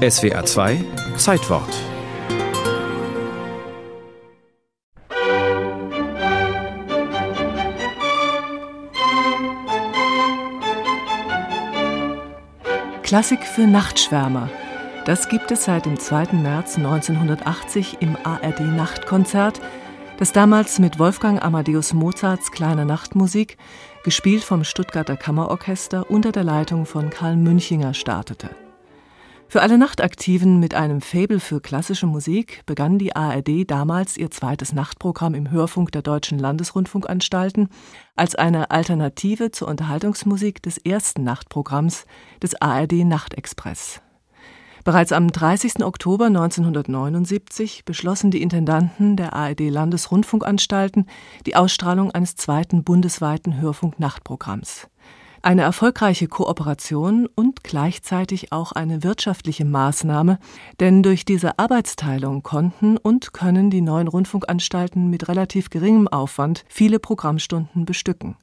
SWA 2 Zeitwort Klassik für Nachtschwärmer. Das gibt es seit dem 2. März 1980 im ARD Nachtkonzert, das damals mit Wolfgang Amadeus Mozarts kleiner Nachtmusik, gespielt vom Stuttgarter Kammerorchester unter der Leitung von Karl Münchinger startete. Für alle Nachtaktiven mit einem Faible für klassische Musik begann die ARD damals ihr zweites Nachtprogramm im Hörfunk der deutschen Landesrundfunkanstalten als eine Alternative zur Unterhaltungsmusik des ersten Nachtprogramms des ARD Nachtexpress. Bereits am 30. Oktober 1979 beschlossen die Intendanten der ARD Landesrundfunkanstalten die Ausstrahlung eines zweiten bundesweiten Hörfunk-Nachtprogramms. Eine erfolgreiche Kooperation und gleichzeitig auch eine wirtschaftliche Maßnahme, denn durch diese Arbeitsteilung konnten und können die neuen Rundfunkanstalten mit relativ geringem Aufwand viele Programmstunden bestücken.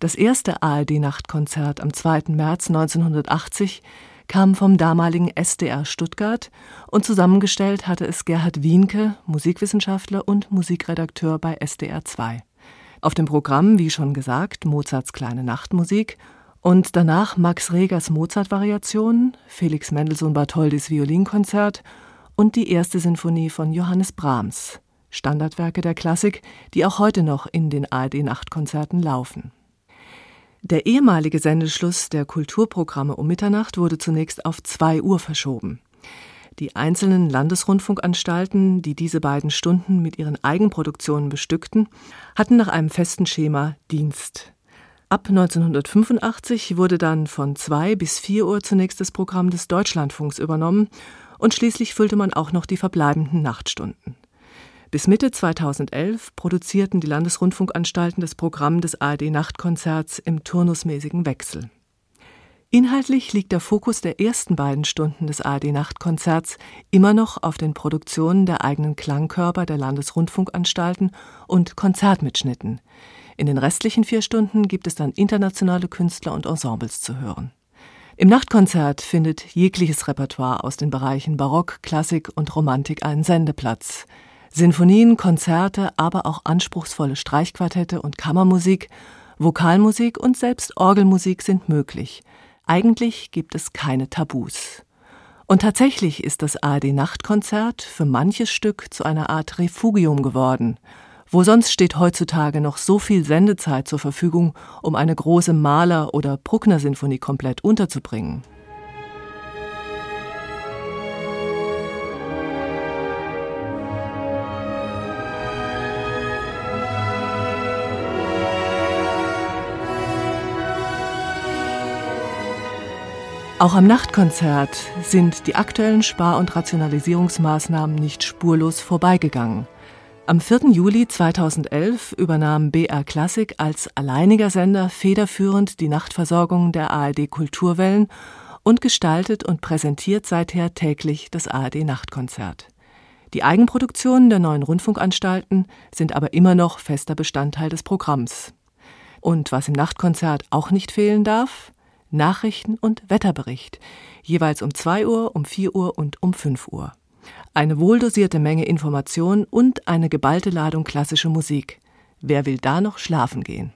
Das erste ARD-Nachtkonzert am 2. März 1980 kam vom damaligen SDR Stuttgart und zusammengestellt hatte es Gerhard Wienke, Musikwissenschaftler und Musikredakteur bei SDR 2. Auf dem Programm, wie schon gesagt, Mozarts kleine Nachtmusik und danach Max Regers Mozart-Variationen, Felix Mendelssohn Bartholdis Violinkonzert und die erste Sinfonie von Johannes Brahms, Standardwerke der Klassik, die auch heute noch in den ARD-Nachtkonzerten laufen. Der ehemalige Sendeschluss der Kulturprogramme um Mitternacht wurde zunächst auf zwei Uhr verschoben. Die einzelnen Landesrundfunkanstalten, die diese beiden Stunden mit ihren Eigenproduktionen bestückten, hatten nach einem festen Schema Dienst. Ab 1985 wurde dann von zwei bis vier Uhr zunächst das Programm des Deutschlandfunks übernommen und schließlich füllte man auch noch die verbleibenden Nachtstunden. Bis Mitte 2011 produzierten die Landesrundfunkanstalten das Programm des ARD Nachtkonzerts im turnusmäßigen Wechsel. Inhaltlich liegt der Fokus der ersten beiden Stunden des ARD Nachtkonzerts immer noch auf den Produktionen der eigenen Klangkörper der Landesrundfunkanstalten und Konzertmitschnitten. In den restlichen vier Stunden gibt es dann internationale Künstler und Ensembles zu hören. Im Nachtkonzert findet jegliches Repertoire aus den Bereichen Barock, Klassik und Romantik einen Sendeplatz. Sinfonien, Konzerte, aber auch anspruchsvolle Streichquartette und Kammermusik, Vokalmusik und selbst Orgelmusik sind möglich. Eigentlich gibt es keine Tabus. Und tatsächlich ist das ARD Nachtkonzert für manches Stück zu einer Art Refugium geworden. Wo sonst steht heutzutage noch so viel Sendezeit zur Verfügung, um eine große Maler- oder Bruckner-Sinfonie komplett unterzubringen? Auch am Nachtkonzert sind die aktuellen Spar- und Rationalisierungsmaßnahmen nicht spurlos vorbeigegangen. Am 4. Juli 2011 übernahm BR Klassik als alleiniger Sender federführend die Nachtversorgung der ARD Kulturwellen und gestaltet und präsentiert seither täglich das ARD Nachtkonzert. Die Eigenproduktionen der neuen Rundfunkanstalten sind aber immer noch fester Bestandteil des Programms. Und was im Nachtkonzert auch nicht fehlen darf, Nachrichten und Wetterbericht, jeweils um 2 Uhr, um 4 Uhr und um 5 Uhr. Eine wohldosierte Menge Information und eine geballte Ladung klassische Musik. Wer will da noch schlafen gehen?